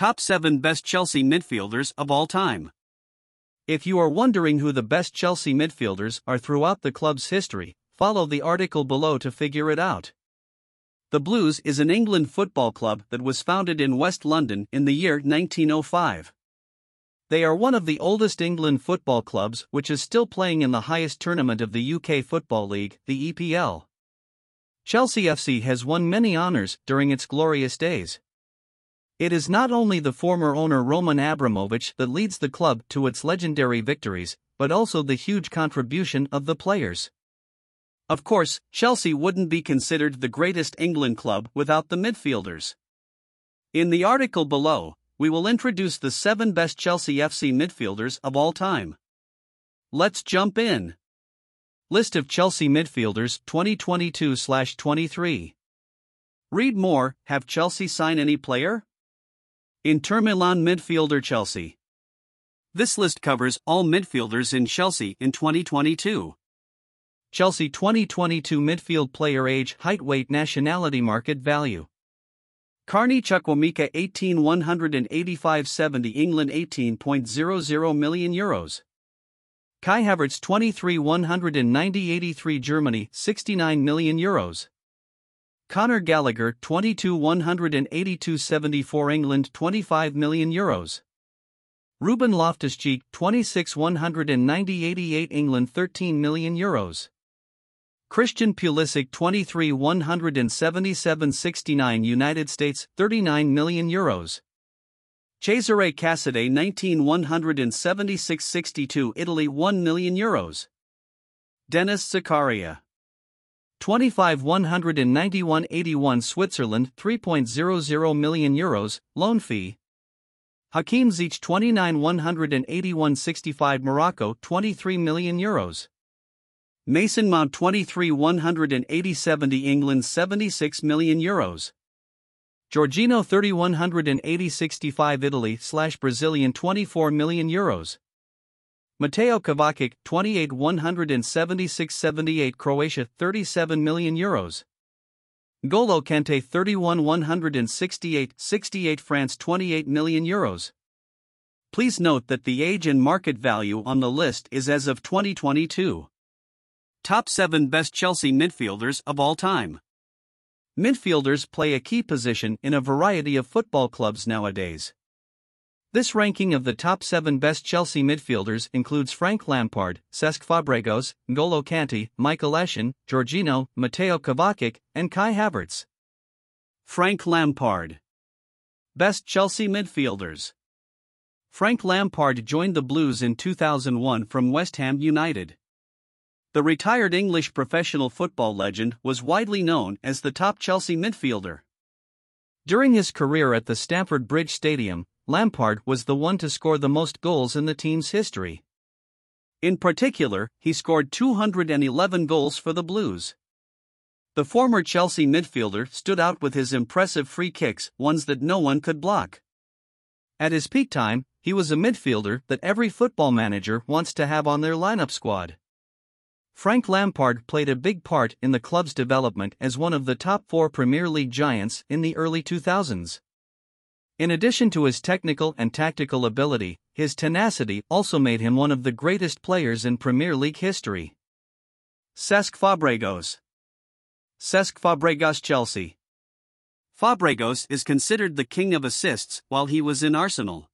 Top 7 Best Chelsea Midfielders of All Time. If you are wondering who the best Chelsea midfielders are throughout the club's history, follow the article below to figure it out. The Blues is an England football club that was founded in West London in the year 1905. They are one of the oldest England football clubs which is still playing in the highest tournament of the UK Football League, the EPL. Chelsea FC has won many honours during its glorious days. It is not only the former owner Roman Abramovich that leads the club to its legendary victories, but also the huge contribution of the players. Of course, Chelsea wouldn't be considered the greatest England club without the midfielders. In the article below, we will introduce the 7 best Chelsea FC midfielders of all time. Let's jump in. List of Chelsea midfielders 2022 23. Read more Have Chelsea sign any player? Inter Milan midfielder Chelsea. This list covers all midfielders in Chelsea in 2022. Chelsea 2022 midfield player age, height, weight, nationality, market value. Carney Chukwuemeka 18 185 70 England 18.00 million euros. Kai Havertz 23 190 83 Germany 69 million euros. Conor Gallagher 22 182 74 England 25 million euros. Ruben Loftus-Cheek 26 190 88 England 13 million euros. Christian Pulisic 23 177 69 United States 39 million euros. Cesare Casadei 19 176 62 Italy 1 million euros. Denis Zakaria 25 191 81 Switzerland 3.00 million euros loan fee. Hakim Ziyech 29 181 65 Morocco 23 million euros. Mason Mount 23 180 70 England 76 million euros. Jorginho 30 180 65 Italy slash Brazilian 24 million euros. Mateo Kovacic 28 176 78 Croatia 37 million euros. N'Golo Kante 31 168 68 France 28 million euros. Please note that the age and market value on the list is as of 2022. Top 7 Best Chelsea Midfielders of All Time. Midfielders play a key position in a variety of football clubs nowadays. This ranking of the top 7 best Chelsea midfielders includes Frank Lampard, Cesc Fabregas, N'Golo Kante, Michael Essien, Jorginho, Mateo Kovacic, and Kai Havertz. Frank Lampard. Best Chelsea midfielders. Frank Lampard joined the Blues in 2001 from West Ham United. The retired English professional football legend was widely known as the top Chelsea midfielder. During his career at the Stamford Bridge Stadium, Lampard was the one to score the most goals in the team's history. In particular, he scored 211 goals for the Blues. The former Chelsea midfielder stood out with his impressive free kicks, ones that no one could block. At his peak time, he was a midfielder that every football manager wants to have on their lineup squad. Frank Lampard played a big part in the club's development as one of the top four Premier League giants in the early 2000s. In addition to his technical and tactical ability, his tenacity also made him one of the greatest players in Premier League history. Cesc Fabregas Cesc Fabregas Chelsea Fabregas is considered the king of assists while he was in Arsenal.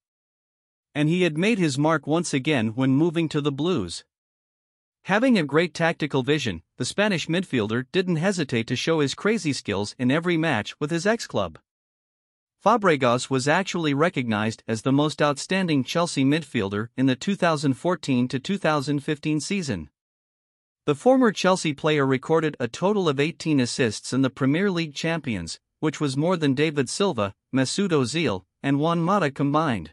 And he had made his mark once again when moving to the Blues. Having a great tactical vision, the Spanish midfielder didn't hesitate to show his crazy skills in every match with his ex club. Fabregas was actually recognized as the most outstanding Chelsea midfielder in the 2014 2015 season. The former Chelsea player recorded a total of 18 assists in the Premier League champions, which was more than David Silva, Mesut Ozil, and Juan Mata combined.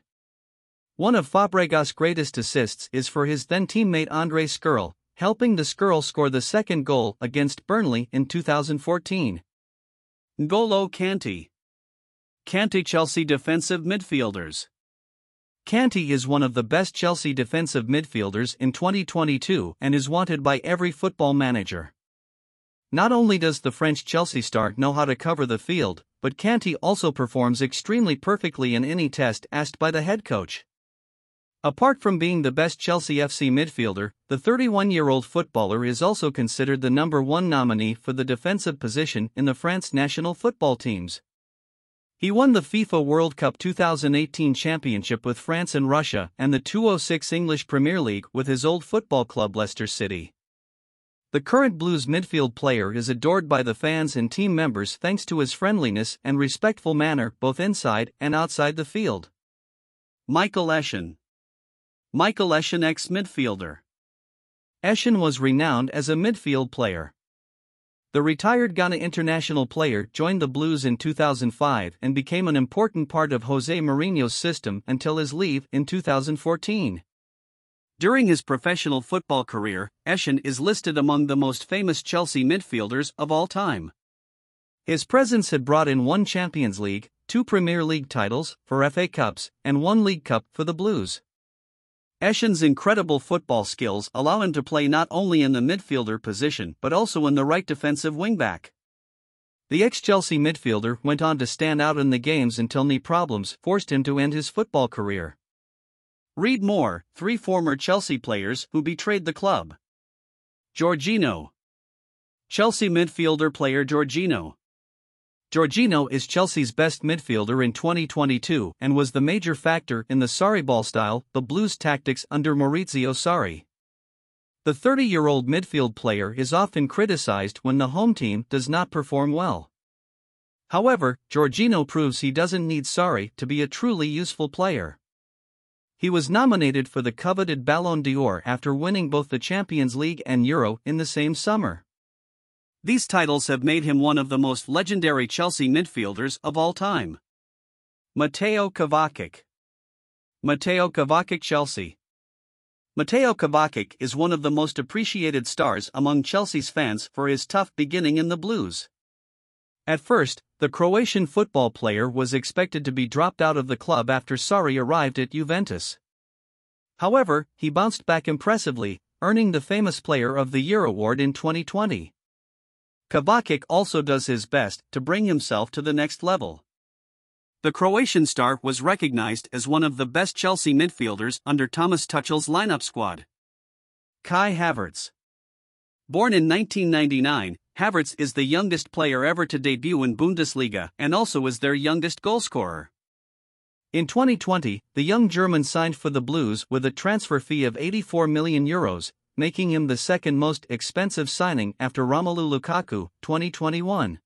One of Fabregas' greatest assists is for his then teammate Andre Schürrle, helping the Schürrle score the second goal against Burnley in 2014. N'Golo Kante Kante Chelsea defensive midfielders Kante is one of the best Chelsea defensive midfielders in 2022 and is wanted by every football manager. Not only does the French Chelsea star know how to cover the field, but Kanté also performs extremely perfectly in any test asked by the head coach. Apart from being the best Chelsea FC midfielder, the 31 year old footballer is also considered the number one nominee for the defensive position in the France national football teams. He won the FIFA World Cup 2018 championship with France and Russia and the 206 English Premier League with his old football club Leicester City. The current Blues midfield player is adored by the fans and team members thanks to his friendliness and respectful manner both inside and outside the field. Michael Essien Michael Essien ex midfielder. Essien was renowned as a midfield player. The retired Ghana international player joined the Blues in 2005 and became an important part of Jose Mourinho's system until his leave in 2014. During his professional football career, Essien is listed among the most famous Chelsea midfielders of all time. His presence had brought in one Champions League, two Premier League titles, for FA Cups, and one League Cup for the Blues. Essien's incredible football skills allow him to play not only in the midfielder position but also in the right defensive wingback. The ex Chelsea midfielder went on to stand out in the games until knee problems forced him to end his football career. Read more three former Chelsea players who betrayed the club. Jorginho. Chelsea midfielder player Jorginho. Jorginho is Chelsea's best midfielder in 2022 and was the major factor in the Sarri ball style, the Blues tactics under Maurizio Sarri. The 30 year old midfield player is often criticized when the home team does not perform well. However, Jorginho proves he doesn't need Sarri to be a truly useful player. He was nominated for the coveted Ballon d'Or after winning both the Champions League and Euro in the same summer. These titles have made him one of the most legendary Chelsea midfielders of all time. Mateo Kovacic Mateo Kovacic Chelsea Mateo Kovacic is one of the most appreciated stars among Chelsea's fans for his tough beginning in the Blues. At first, the Croatian football player was expected to be dropped out of the club after Sarri arrived at Juventus. However, he bounced back impressively, earning the famous Player of the Year award in 2020. Kovacic also does his best to bring himself to the next level. The Croatian star was recognized as one of the best Chelsea midfielders under Thomas Tuchel's lineup squad. Kai Havertz. Born in 1999, Havertz is the youngest player ever to debut in Bundesliga and also is their youngest goalscorer. In 2020, the young German signed for the Blues with a transfer fee of 84 million euros, making him the second most expensive signing after Romelu Lukaku, 2021.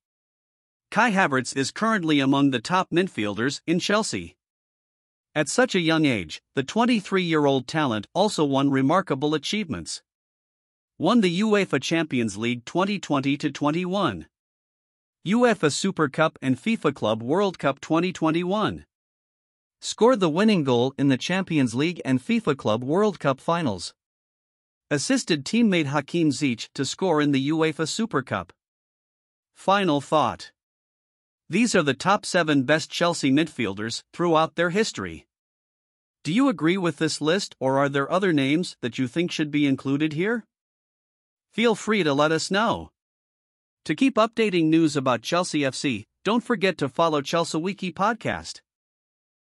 Kai Havertz is currently among the top midfielders in Chelsea. At such a young age, the 23 year old talent also won remarkable achievements. Won the UEFA Champions League 2020 21, UEFA Super Cup and FIFA Club World Cup 2021. Scored the winning goal in the Champions League and FIFA Club World Cup finals assisted teammate Hakim Ziyech to score in the UEFA Super Cup. Final thought These are the top 7 best Chelsea midfielders throughout their history. Do you agree with this list or are there other names that you think should be included here? Feel free to let us know. To keep updating news about Chelsea FC, don't forget to follow Chelsea Wiki podcast.